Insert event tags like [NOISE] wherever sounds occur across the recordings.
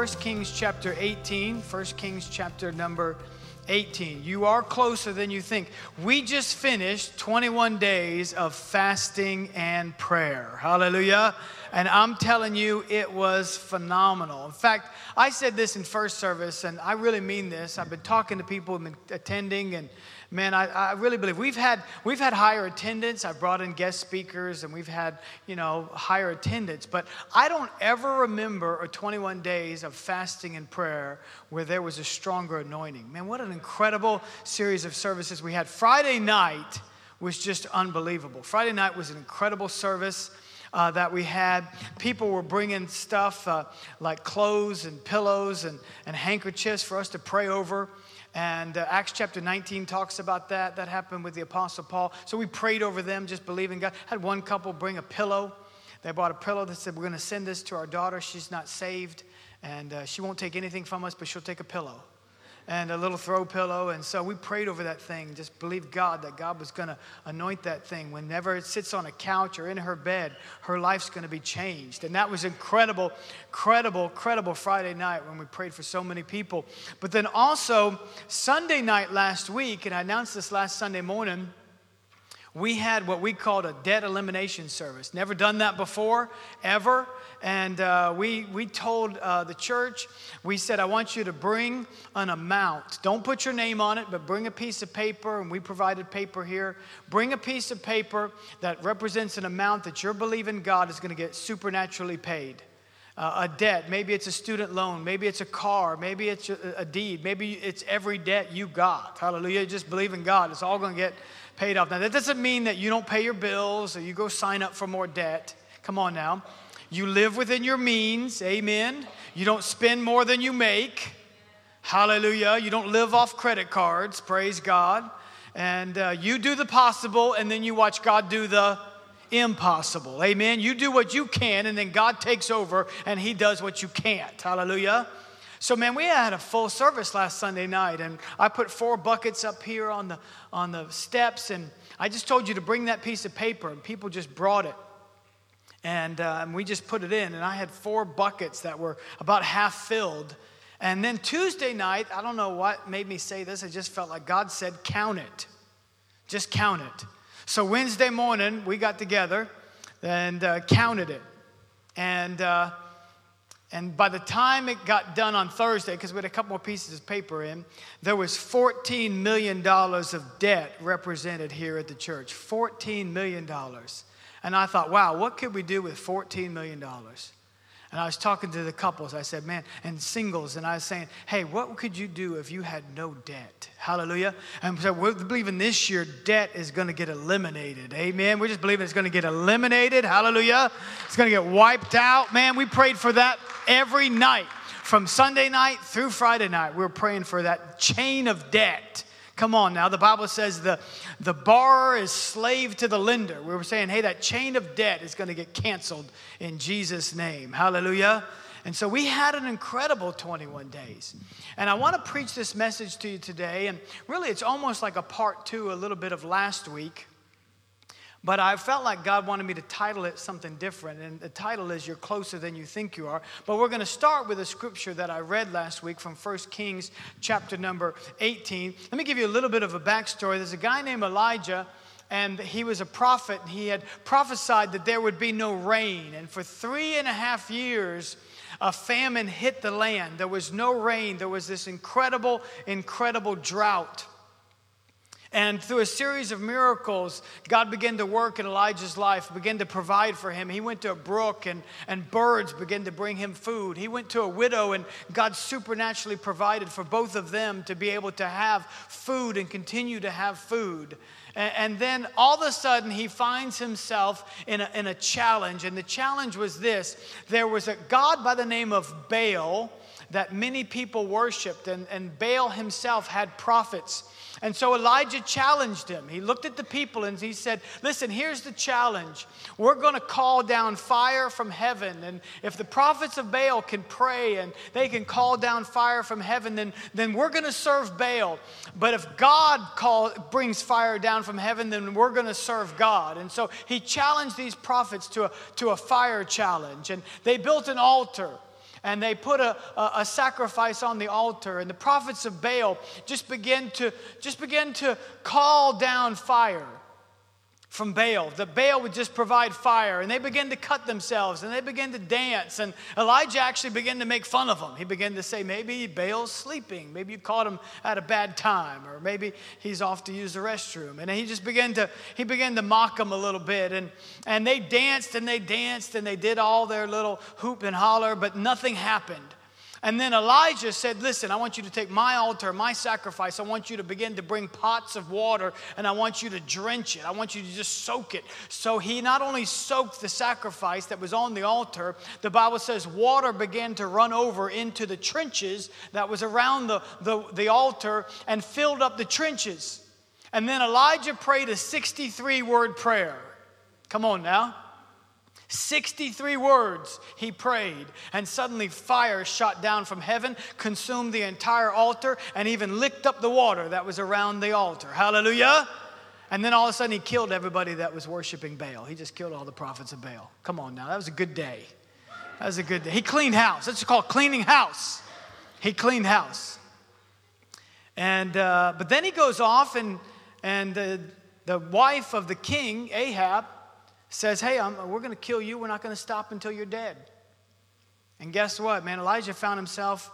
1 Kings chapter 18, 1 Kings chapter number 18. You are closer than you think. We just finished 21 days of fasting and prayer. Hallelujah. And I'm telling you, it was phenomenal. In fact, I said this in first service, and I really mean this. I've been talking to people who've been attending and man, I, I really believe we've had we've had higher attendance. I've brought in guest speakers and we've had you know higher attendance. But I don't ever remember a 21 days of fasting and prayer where there was a stronger anointing. Man, what an incredible series of services we had. Friday night was just unbelievable. Friday night was an incredible service. Uh, that we had. People were bringing stuff uh, like clothes and pillows and, and handkerchiefs for us to pray over. And uh, Acts chapter 19 talks about that. That happened with the Apostle Paul. So we prayed over them, just believing God. Had one couple bring a pillow. They brought a pillow that said, We're going to send this to our daughter. She's not saved, and uh, she won't take anything from us, but she'll take a pillow and a little throw pillow. And so we prayed over that thing, just believed God that God was going to anoint that thing. Whenever it sits on a couch or in her bed, her life's going to be changed. And that was incredible, credible, credible Friday night when we prayed for so many people. But then also, Sunday night last week, and I announced this last Sunday morning we had what we called a debt elimination service. Never done that before, ever. And uh, we, we told uh, the church, we said, I want you to bring an amount. Don't put your name on it, but bring a piece of paper, and we provided paper here. Bring a piece of paper that represents an amount that you're believing God is going to get supernaturally paid. Uh, a debt, maybe it's a student loan, maybe it's a car, maybe it's a, a deed, maybe it's every debt you got. Hallelujah. Just believe in God. It's all going to get paid off. Now, that doesn't mean that you don't pay your bills or you go sign up for more debt. Come on now. You live within your means. Amen. You don't spend more than you make. Hallelujah. You don't live off credit cards. Praise God. And uh, you do the possible, and then you watch God do the impossible. Amen. You do what you can, and then God takes over and He does what you can't. Hallelujah. So, man, we had a full service last Sunday night, and I put four buckets up here on the, on the steps, and I just told you to bring that piece of paper, and people just brought it. And, uh, and we just put it in, and I had four buckets that were about half filled. And then Tuesday night, I don't know what made me say this, I just felt like God said, count it. Just count it. So Wednesday morning, we got together and uh, counted it. And uh, and by the time it got done on Thursday, because we had a couple more pieces of paper in, there was $14 million of debt represented here at the church. $14 million. And I thought, wow, what could we do with $14 million? And I was talking to the couples, I said, man, and singles, and I was saying, hey, what could you do if you had no debt? Hallelujah. And so we're believing this year debt is going to get eliminated. Amen. We're just believing it's going to get eliminated. Hallelujah. It's going to get wiped out. Man, we prayed for that every night. From Sunday night through Friday night, we were praying for that chain of debt Come on now. The Bible says the, the borrower is slave to the lender. We were saying, hey, that chain of debt is going to get canceled in Jesus' name. Hallelujah. And so we had an incredible 21 days. And I want to preach this message to you today. And really, it's almost like a part two, a little bit of last week. But I felt like God wanted me to title it something different. And the title is You're Closer Than You Think You Are. But we're going to start with a scripture that I read last week from 1 Kings chapter number 18. Let me give you a little bit of a backstory. There's a guy named Elijah and he was a prophet. and He had prophesied that there would be no rain. And for three and a half years, a famine hit the land. There was no rain. There was this incredible, incredible drought. And through a series of miracles, God began to work in Elijah's life, began to provide for him. He went to a brook and, and birds began to bring him food. He went to a widow and God supernaturally provided for both of them to be able to have food and continue to have food. And, and then all of a sudden, he finds himself in a, in a challenge. And the challenge was this there was a God by the name of Baal that many people worshiped, and, and Baal himself had prophets. And so Elijah challenged him. He looked at the people and he said, Listen, here's the challenge. We're going to call down fire from heaven. And if the prophets of Baal can pray and they can call down fire from heaven, then, then we're going to serve Baal. But if God call, brings fire down from heaven, then we're going to serve God. And so he challenged these prophets to a, to a fire challenge. And they built an altar. And they put a, a, a, sacrifice on the altar. And the prophets of baal just began to just began to call down fire from Baal. The Baal would just provide fire, and they began to cut themselves and they began to dance. And Elijah actually began to make fun of them. He began to say, Maybe Baal's sleeping. Maybe you caught him at a bad time, or maybe he's off to use the restroom. And he just began to he began to mock them a little bit. And and they danced and they danced and they did all their little hoop and holler, but nothing happened. And then Elijah said, Listen, I want you to take my altar, my sacrifice. I want you to begin to bring pots of water and I want you to drench it. I want you to just soak it. So he not only soaked the sacrifice that was on the altar, the Bible says water began to run over into the trenches that was around the, the, the altar and filled up the trenches. And then Elijah prayed a 63 word prayer. Come on now. 63 words he prayed, and suddenly fire shot down from heaven, consumed the entire altar, and even licked up the water that was around the altar. Hallelujah! And then all of a sudden he killed everybody that was worshiping Baal. He just killed all the prophets of Baal. Come on now, that was a good day. That was a good day. He cleaned house. That's called cleaning house. He cleaned house. And, uh, but then he goes off, and, and uh, the wife of the king, Ahab, says, Hey, I'm, we're going to kill you. We're not going to stop until you're dead. And guess what, man? Elijah found himself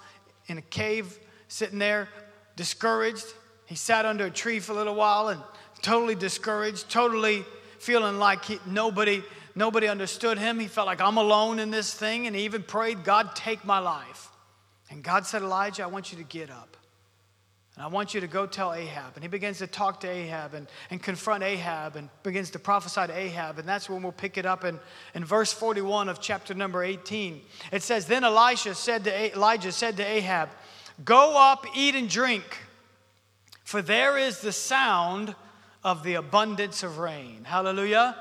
in a cave, sitting there, discouraged. He sat under a tree for a little while and totally discouraged, totally feeling like he, nobody, nobody understood him. He felt like I'm alone in this thing, and he even prayed, God, take my life. And God said, Elijah, I want you to get up. And I want you to go tell Ahab. And he begins to talk to Ahab and, and confront Ahab and begins to prophesy to Ahab. And that's when we'll pick it up in, in verse 41 of chapter number 18. It says, Then Elisha said to, Elijah said to Ahab, Go up, eat and drink, for there is the sound of the abundance of rain. Hallelujah.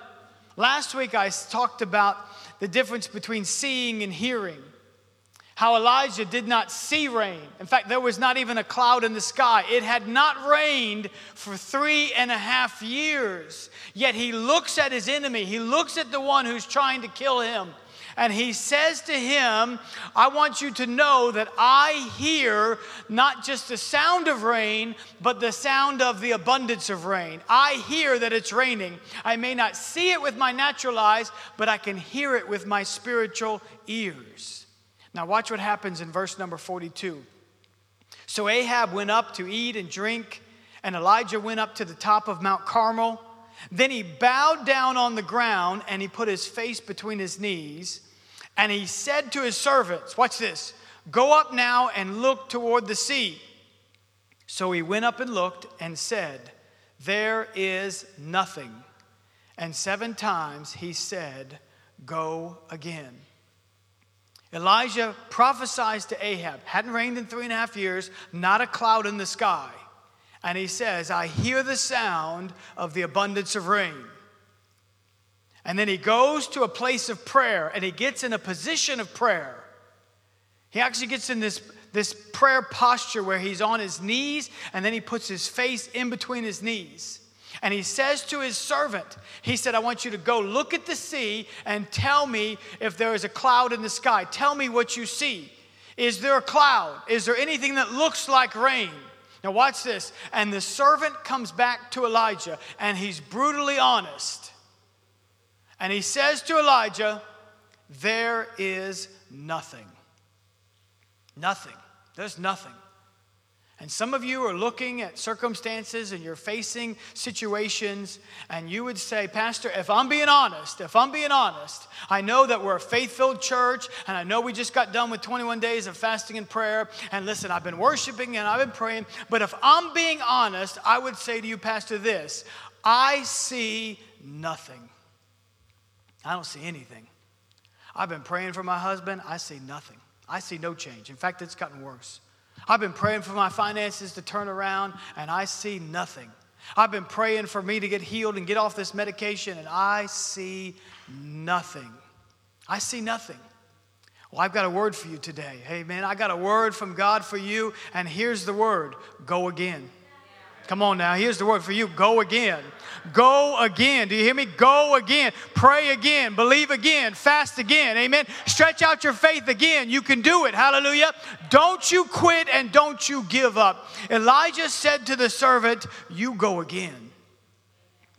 Last week I talked about the difference between seeing and hearing how Elijah did not see rain. In fact, there was not even a cloud in the sky. It had not rained for three and a half years. Yet he looks at his enemy, he looks at the one who's trying to kill him. And he says to him, I want you to know that I hear not just the sound of rain, but the sound of the abundance of rain. I hear that it's raining. I may not see it with my natural eyes, but I can hear it with my spiritual ears. Now, watch what happens in verse number 42. So Ahab went up to eat and drink, and Elijah went up to the top of Mount Carmel. Then he bowed down on the ground and he put his face between his knees. And he said to his servants, Watch this, go up now and look toward the sea. So he went up and looked and said, There is nothing. And seven times he said, Go again. Elijah prophesies to Ahab, hadn't rained in three and a half years, not a cloud in the sky. And he says, I hear the sound of the abundance of rain. And then he goes to a place of prayer and he gets in a position of prayer. He actually gets in this, this prayer posture where he's on his knees and then he puts his face in between his knees. And he says to his servant, He said, I want you to go look at the sea and tell me if there is a cloud in the sky. Tell me what you see. Is there a cloud? Is there anything that looks like rain? Now, watch this. And the servant comes back to Elijah and he's brutally honest. And he says to Elijah, There is nothing. Nothing. There's nothing. And some of you are looking at circumstances and you're facing situations, and you would say, Pastor, if I'm being honest, if I'm being honest, I know that we're a faith filled church, and I know we just got done with 21 days of fasting and prayer. And listen, I've been worshiping and I've been praying, but if I'm being honest, I would say to you, Pastor, this I see nothing. I don't see anything. I've been praying for my husband, I see nothing. I see no change. In fact, it's gotten worse. I've been praying for my finances to turn around and I see nothing. I've been praying for me to get healed and get off this medication and I see nothing. I see nothing. Well, I've got a word for you today. Hey, man, I got a word from God for you, and here's the word go again. Come on now, here's the word for you go again. Go again. Do you hear me? Go again. Pray again. Believe again. Fast again. Amen. Stretch out your faith again. You can do it. Hallelujah. Don't you quit and don't you give up. Elijah said to the servant, You go again.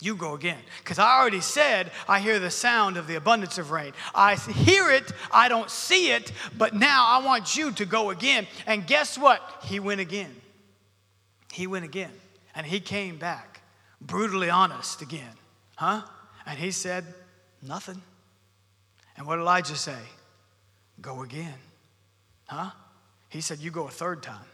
You go again. Because I already said, I hear the sound of the abundance of rain. I hear it, I don't see it, but now I want you to go again. And guess what? He went again. He went again. And he came back, brutally honest again. Huh? And he said, Nothing. And what did Elijah say? Go again. Huh? He said, You go a third time.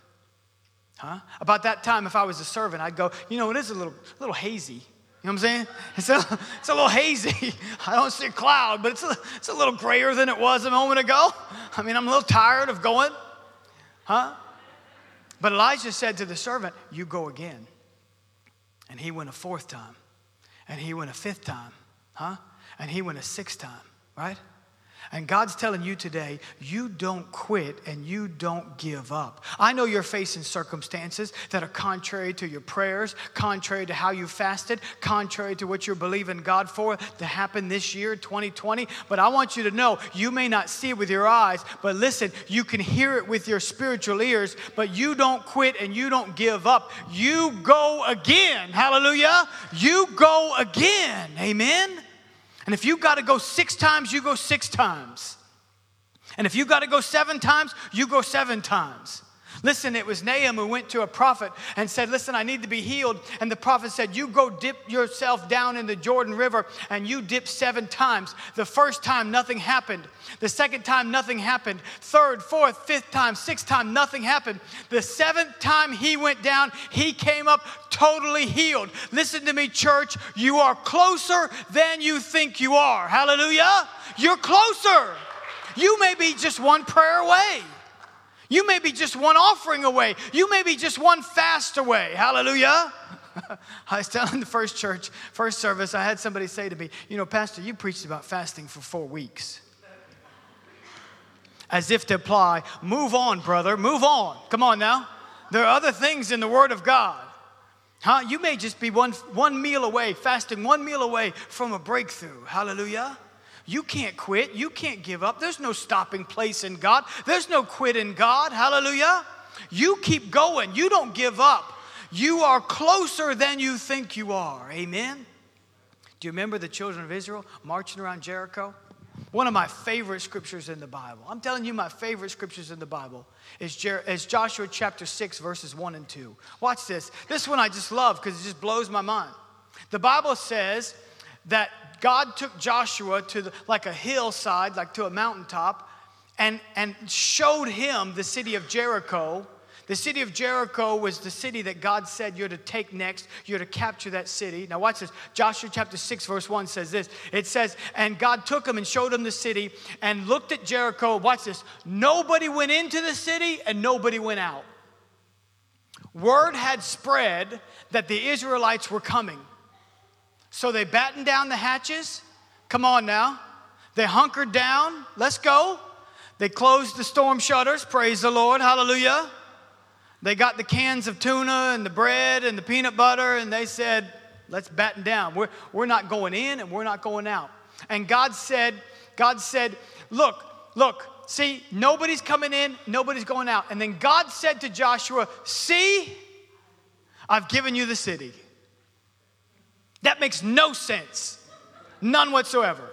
Huh? About that time, if I was a servant, I'd go, You know, it is a little, little hazy. You know what I'm saying? It's a, it's a little hazy. [LAUGHS] I don't see a cloud, but it's a, it's a little grayer than it was a moment ago. I mean, I'm a little tired of going. Huh? But Elijah said to the servant, You go again. And he went a fourth time. And he went a fifth time. Huh? And he went a sixth time, right? And God's telling you today, you don't quit and you don't give up. I know you're facing circumstances that are contrary to your prayers, contrary to how you fasted, contrary to what you're believing God for to happen this year, 2020. But I want you to know you may not see it with your eyes, but listen, you can hear it with your spiritual ears, but you don't quit and you don't give up. You go again. Hallelujah. You go again. Amen. And if you've got to go six times, you go six times. And if you've got to go seven times, you go seven times. Listen, it was Naaman who went to a prophet and said, Listen, I need to be healed. And the prophet said, You go dip yourself down in the Jordan River and you dip seven times. The first time, nothing happened. The second time, nothing happened. Third, fourth, fifth time, sixth time, nothing happened. The seventh time he went down, he came up totally healed. Listen to me, church. You are closer than you think you are. Hallelujah. You're closer. You may be just one prayer away. You may be just one offering away. You may be just one fast away. Hallelujah. [LAUGHS] I was telling the first church, first service, I had somebody say to me, You know, Pastor, you preached about fasting for four weeks. As if to apply, move on, brother, move on. Come on now. There are other things in the Word of God. Huh? You may just be one, one meal away, fasting one meal away from a breakthrough. Hallelujah. You can't quit. You can't give up. There's no stopping place in God. There's no quit in God. Hallelujah. You keep going. You don't give up. You are closer than you think you are. Amen. Do you remember the children of Israel marching around Jericho? One of my favorite scriptures in the Bible. I'm telling you, my favorite scriptures in the Bible is, Jer- is Joshua chapter 6, verses 1 and 2. Watch this. This one I just love because it just blows my mind. The Bible says that God took Joshua to the, like a hillside, like to a mountaintop, and, and showed him the city of Jericho. The city of Jericho was the city that God said you're to take next. You're to capture that city. Now, watch this. Joshua chapter 6, verse 1 says this. It says, And God took him and showed him the city and looked at Jericho. Watch this. Nobody went into the city and nobody went out. Word had spread that the Israelites were coming. So they battened down the hatches. Come on now. They hunkered down. Let's go. They closed the storm shutters. Praise the Lord. Hallelujah. They got the cans of tuna and the bread and the peanut butter, and they said, Let's batten down. We're, we're not going in and we're not going out. And God said, God said, Look, look, see, nobody's coming in, nobody's going out. And then God said to Joshua, See, I've given you the city. That makes no sense. None whatsoever.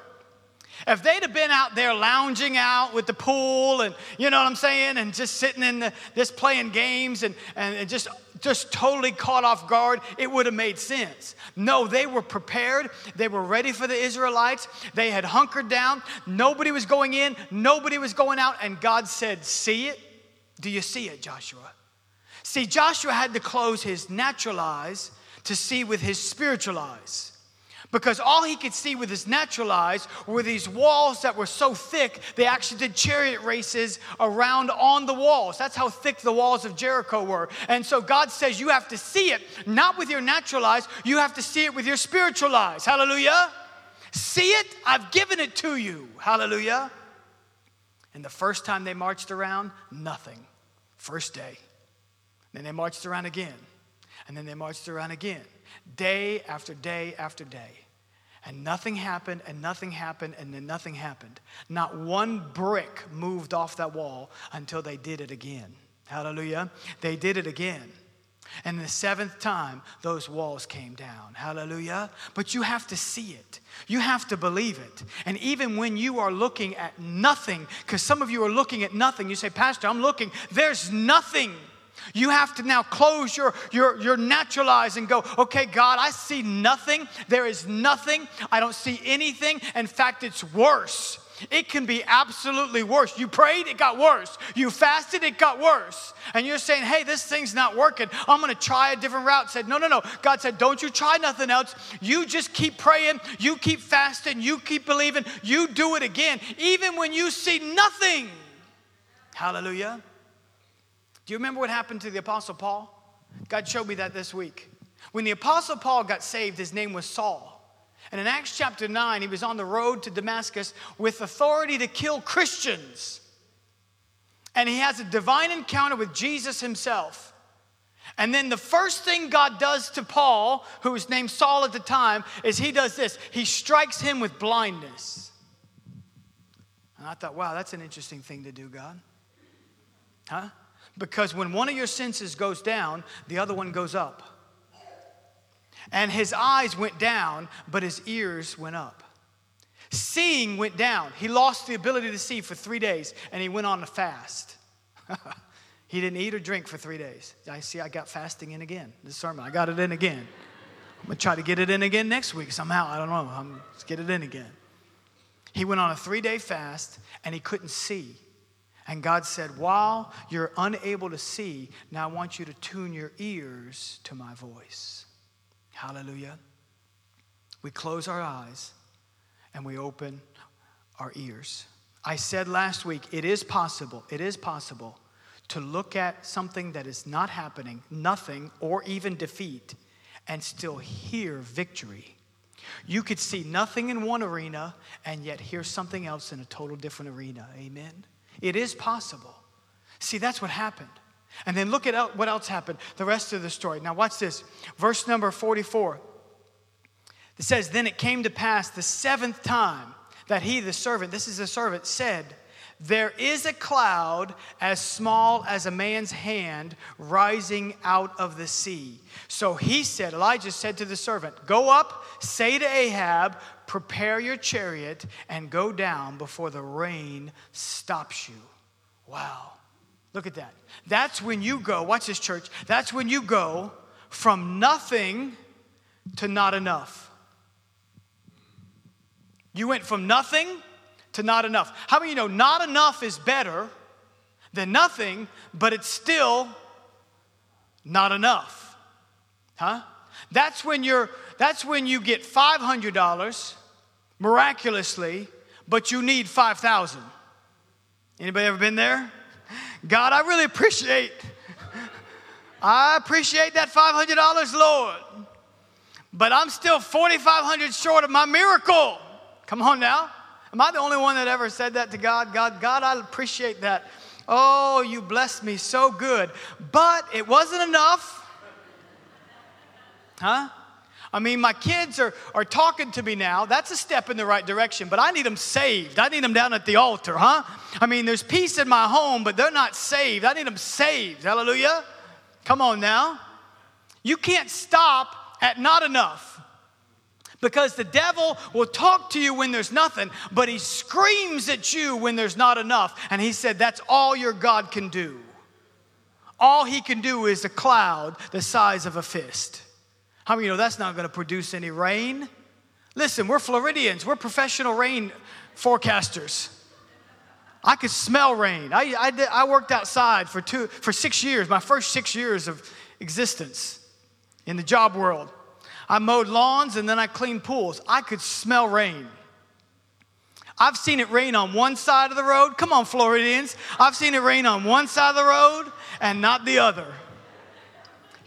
If they'd have been out there lounging out with the pool and, you know what I'm saying, and just sitting in the, just playing games and, and just, just totally caught off guard, it would have made sense. No, they were prepared. They were ready for the Israelites. They had hunkered down. Nobody was going in, nobody was going out. And God said, See it? Do you see it, Joshua? See, Joshua had to close his natural eyes to see with his spiritual eyes. Because all he could see with his natural eyes were these walls that were so thick, they actually did chariot races around on the walls. That's how thick the walls of Jericho were. And so God says you have to see it, not with your natural eyes, you have to see it with your spiritual eyes. Hallelujah. See it, I've given it to you. Hallelujah. And the first time they marched around, nothing. First day. Then they marched around again. And then they marched around again, day after day after day. And nothing happened, and nothing happened, and then nothing happened. Not one brick moved off that wall until they did it again. Hallelujah. They did it again. And the seventh time, those walls came down. Hallelujah. But you have to see it, you have to believe it. And even when you are looking at nothing, because some of you are looking at nothing, you say, Pastor, I'm looking, there's nothing. You have to now close your, your, your natural eyes and go, okay, God, I see nothing. There is nothing. I don't see anything. In fact, it's worse. It can be absolutely worse. You prayed, it got worse. You fasted, it got worse. And you're saying, hey, this thing's not working. I'm going to try a different route. Said, no, no, no. God said, don't you try nothing else. You just keep praying. You keep fasting. You keep believing. You do it again, even when you see nothing. Hallelujah. Do you remember what happened to the Apostle Paul? God showed me that this week. When the Apostle Paul got saved, his name was Saul. And in Acts chapter 9, he was on the road to Damascus with authority to kill Christians. And he has a divine encounter with Jesus himself. And then the first thing God does to Paul, who was named Saul at the time, is he does this he strikes him with blindness. And I thought, wow, that's an interesting thing to do, God. Huh? Because when one of your senses goes down, the other one goes up. And his eyes went down, but his ears went up. Seeing went down. He lost the ability to see for three days, and he went on a fast. [LAUGHS] he didn't eat or drink for three days. I see I got fasting in again. This sermon, I got it in again. I'm gonna try to get it in again next week somehow. I don't know. I'm, let's get it in again. He went on a three day fast, and he couldn't see. And God said, While you're unable to see, now I want you to tune your ears to my voice. Hallelujah. We close our eyes and we open our ears. I said last week, it is possible, it is possible to look at something that is not happening, nothing, or even defeat, and still hear victory. You could see nothing in one arena and yet hear something else in a total different arena. Amen. It is possible. See, that's what happened. And then look at what else happened, the rest of the story. Now, watch this. Verse number 44. It says, Then it came to pass the seventh time that he, the servant, this is the servant, said, There is a cloud as small as a man's hand rising out of the sea. So he said, Elijah said to the servant, Go up, say to Ahab, Prepare your chariot, and go down before the rain stops you. Wow. Look at that. That's when you go, watch this, church. That's when you go from nothing to not enough. You went from nothing to not enough. How many you know not enough is better than nothing, but it's still not enough? Huh? That's when you're that's when you get $500 miraculously, but you need 5,000. Anybody ever been there? God, I really appreciate, I appreciate that $500, Lord. But I'm still 4,500 short of my miracle. Come on now. Am I the only one that ever said that to God? God, God, I appreciate that. Oh, you blessed me so good. But it wasn't enough. Huh? I mean, my kids are, are talking to me now. That's a step in the right direction, but I need them saved. I need them down at the altar, huh? I mean, there's peace in my home, but they're not saved. I need them saved. Hallelujah. Come on now. You can't stop at not enough because the devil will talk to you when there's nothing, but he screams at you when there's not enough. And he said, That's all your God can do. All he can do is a cloud the size of a fist. How many you know that's not going to produce any rain? Listen, we're Floridians, we're professional rain forecasters. I could smell rain. I, I, did, I worked outside for, two, for six years, my first six years of existence in the job world. I mowed lawns and then I cleaned pools. I could smell rain. I've seen it rain on one side of the road. Come on, Floridians. I've seen it rain on one side of the road and not the other.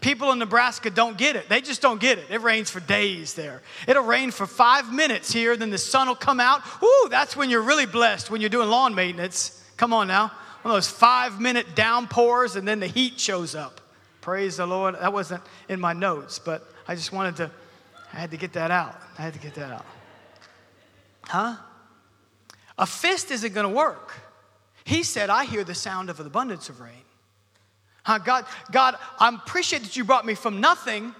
People in Nebraska don't get it. They just don't get it. It rains for days there. It'll rain for five minutes here, then the sun will come out. Ooh, that's when you're really blessed when you're doing lawn maintenance. Come on now. One of those five minute downpours, and then the heat shows up. Praise the Lord. That wasn't in my notes, but I just wanted to, I had to get that out. I had to get that out. Huh? A fist isn't going to work. He said, I hear the sound of an abundance of rain. Huh? God, God, I appreciate that you brought me from nothing,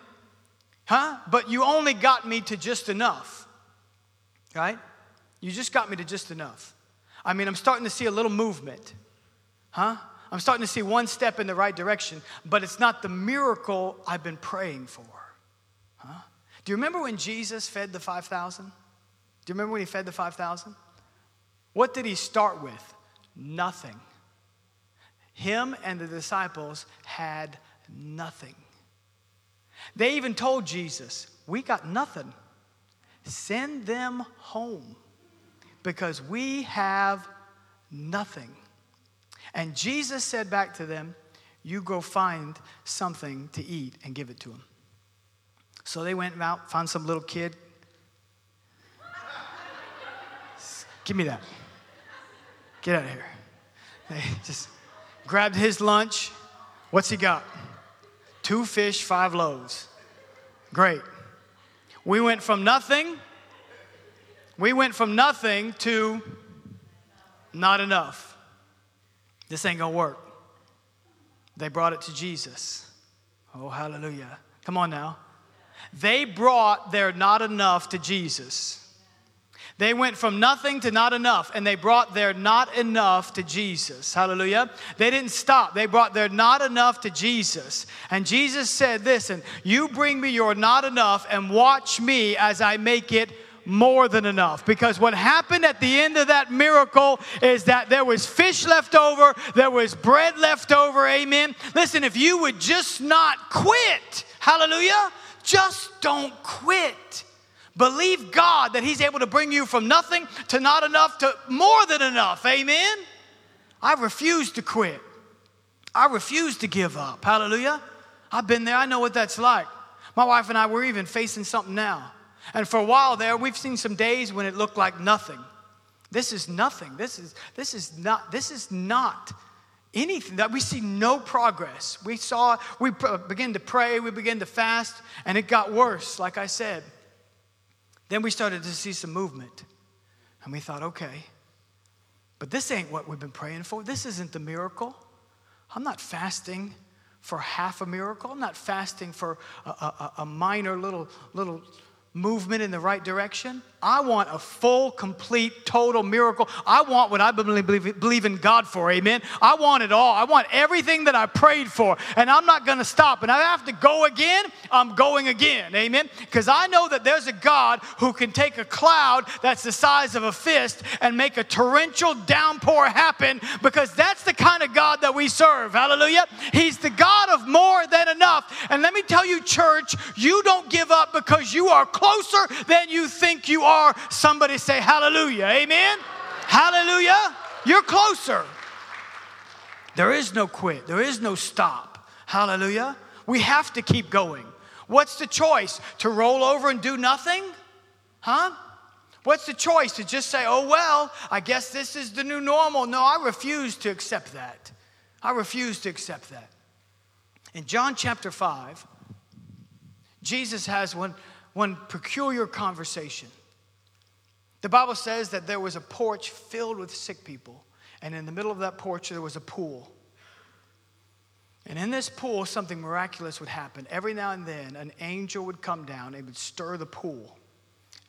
huh? But you only got me to just enough, right? You just got me to just enough. I mean, I'm starting to see a little movement, huh? I'm starting to see one step in the right direction, but it's not the miracle I've been praying for, huh? Do you remember when Jesus fed the 5,000? Do you remember when he fed the 5,000? What did he start with? Nothing. Him and the disciples had nothing. They even told Jesus, We got nothing. Send them home because we have nothing. And Jesus said back to them, You go find something to eat and give it to them. So they went out, found some little kid. Give me that. Get out of here. They just grabbed his lunch. What's he got? Two fish, five loaves. Great. We went from nothing, we went from nothing to not enough. This ain't gonna work. They brought it to Jesus. Oh, hallelujah. Come on now. They brought their not enough to Jesus. They went from nothing to not enough, and they brought their not enough to Jesus. Hallelujah. They didn't stop. They brought their not enough to Jesus. And Jesus said, Listen, you bring me your not enough and watch me as I make it more than enough. Because what happened at the end of that miracle is that there was fish left over, there was bread left over. Amen. Listen, if you would just not quit, hallelujah, just don't quit. Believe God that He's able to bring you from nothing to not enough to more than enough. Amen? I refuse to quit. I refuse to give up. Hallelujah. I've been there. I know what that's like. My wife and I, we're even facing something now. And for a while there, we've seen some days when it looked like nothing. This is nothing. This is, this is not, this is not anything that we see no progress. We saw, we began to pray, we began to fast, and it got worse, like I said. Then we started to see some movement. And we thought, okay, but this ain't what we've been praying for. This isn't the miracle. I'm not fasting for half a miracle. I'm not fasting for a, a, a minor little, little movement in the right direction. I want a full, complete, total miracle. I want what I believe, in God for, amen. I want it all. I want everything that I prayed for, and I'm not going to stop. And I have to go again, I'm going again, amen. Because I know that there's a God who can take a cloud that's the size of a fist and make a torrential downpour happen, because that's the kind of God that we serve, hallelujah. He's the God of more than enough. And let me tell you, church, you don't give up because you are closer than you think you are somebody say hallelujah. Amen? Hallelujah. You're closer. There is no quit, there is no stop. Hallelujah. We have to keep going. What's the choice? To roll over and do nothing? Huh? What's the choice? To just say, oh, well, I guess this is the new normal? No, I refuse to accept that. I refuse to accept that. In John chapter 5, Jesus has one, one peculiar conversation. The Bible says that there was a porch filled with sick people, and in the middle of that porch, there was a pool. And in this pool, something miraculous would happen. Every now and then, an angel would come down and would stir the pool.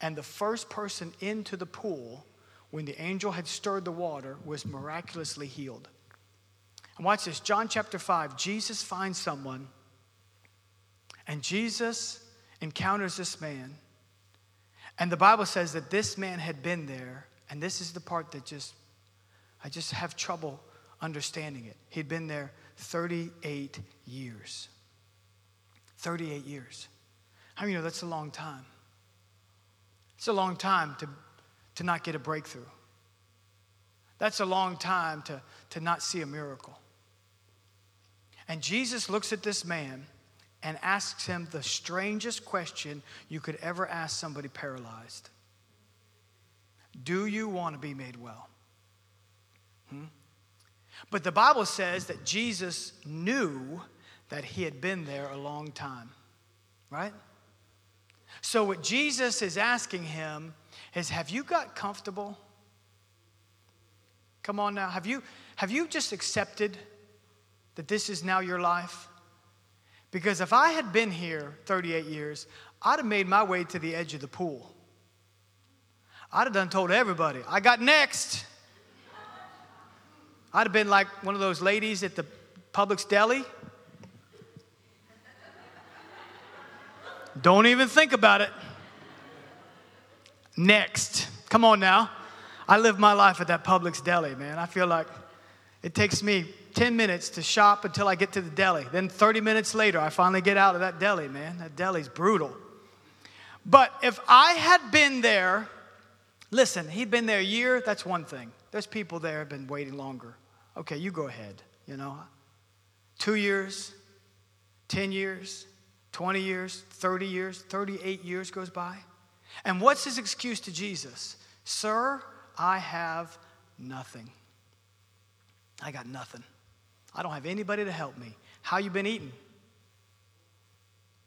And the first person into the pool, when the angel had stirred the water, was miraculously healed. And watch this John chapter 5, Jesus finds someone, and Jesus encounters this man. And the Bible says that this man had been there, and this is the part that just, I just have trouble understanding it. He'd been there 38 years. 38 years. How many know that's a long time? It's a long time to, to not get a breakthrough. That's a long time to, to not see a miracle. And Jesus looks at this man and asks him the strangest question you could ever ask somebody paralyzed Do you want to be made well? Hmm? But the Bible says that Jesus knew that he had been there a long time, right? So, what Jesus is asking him is Have you got comfortable? Come on now. Have you, have you just accepted that this is now your life? Because if I had been here 38 years, I'd have made my way to the edge of the pool. I'd have done told everybody, I got next. I'd have been like one of those ladies at the Publix deli. Don't even think about it. Next. Come on now. I live my life at that Publix deli, man. I feel like it takes me 10 minutes to shop until I get to the deli. Then 30 minutes later, I finally get out of that deli, man. That deli's brutal. But if I had been there, listen, he'd been there a year, that's one thing. There's people there have been waiting longer. Okay, you go ahead, you know. Two years, 10 years, 20 years, 30 years, 38 years goes by. And what's his excuse to Jesus? Sir, I have nothing. I got nothing. I don't have anybody to help me. How you been eating?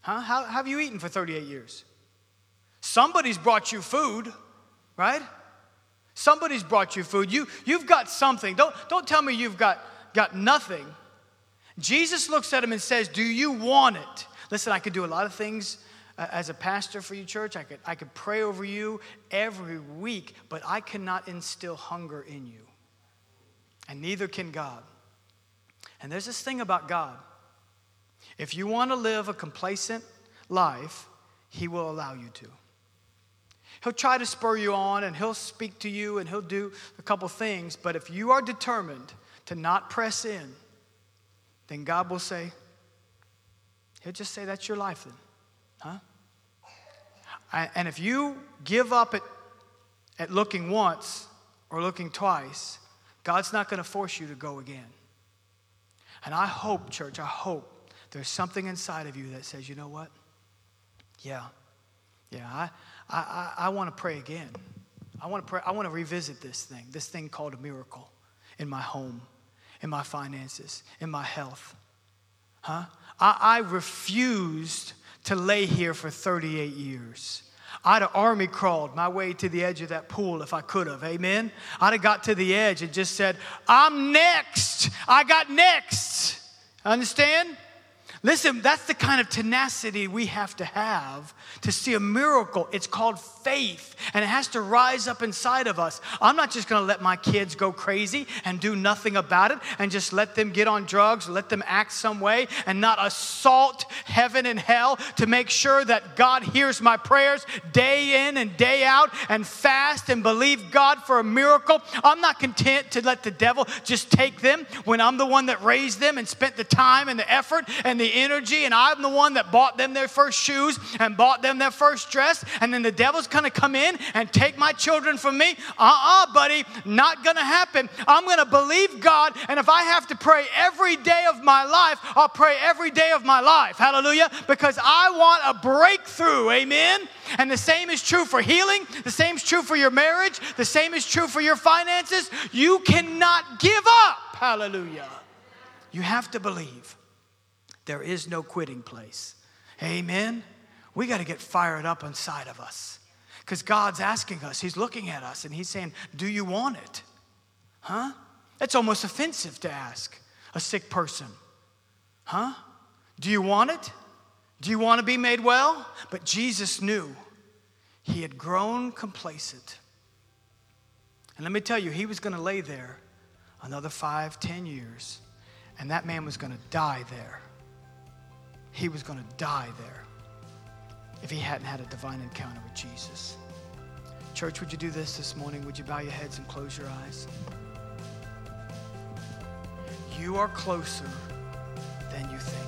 Huh? How, how have you eaten for 38 years? Somebody's brought you food, right? Somebody's brought you food. You, you've got something. Don't, don't tell me you've got, got nothing. Jesus looks at him and says, Do you want it? Listen, I could do a lot of things uh, as a pastor for you, church. I could, I could pray over you every week, but I cannot instill hunger in you. And neither can God. And there's this thing about God. If you want to live a complacent life, He will allow you to. He'll try to spur you on and he'll speak to you and he'll do a couple things. But if you are determined to not press in, then God will say, He'll just say, That's your life then. Huh? And if you give up at, at looking once or looking twice, God's not going to force you to go again. And I hope, church, I hope there's something inside of you that says, you know what? Yeah, yeah, I, I, I, I want to pray again. I want to pray, I want to revisit this thing, this thing called a miracle in my home, in my finances, in my health. Huh? I, I refused to lay here for 38 years. I'd have army crawled my way to the edge of that pool if I could have. Amen. I'd have got to the edge and just said, I'm next. I got next. Understand? Listen, that's the kind of tenacity we have to have to see a miracle. It's called faith, and it has to rise up inside of us. I'm not just going to let my kids go crazy and do nothing about it and just let them get on drugs, let them act some way, and not assault heaven and hell to make sure that God hears my prayers day in and day out and fast and believe God for a miracle. I'm not content to let the devil just take them when I'm the one that raised them and spent the time and the effort and the energy, and I'm the one that bought them their first shoes and bought them their first dress, and then the devil's gonna come in and take my children from me. Uh uh buddy, not gonna happen. I'm gonna believe God, and if I have to pray every day of my life, I'll pray every day of my life. Hallelujah. Because I want a breakthrough. Amen. And the same is true for healing, the same is true for your marriage, the same is true for your finances. You cannot give up. Hallelujah. You have to believe. There is no quitting place. Amen. We got to get fired up inside of us because God's asking us. He's looking at us and He's saying, Do you want it? Huh? That's almost offensive to ask a sick person. Huh? Do you want it? Do you want to be made well? But Jesus knew he had grown complacent. And let me tell you, he was going to lay there another five, ten years, and that man was going to die there he was going to die there if he hadn't had a divine encounter with Jesus. Church, would you do this this morning? Would you bow your heads and close your eyes? You are closer than you think.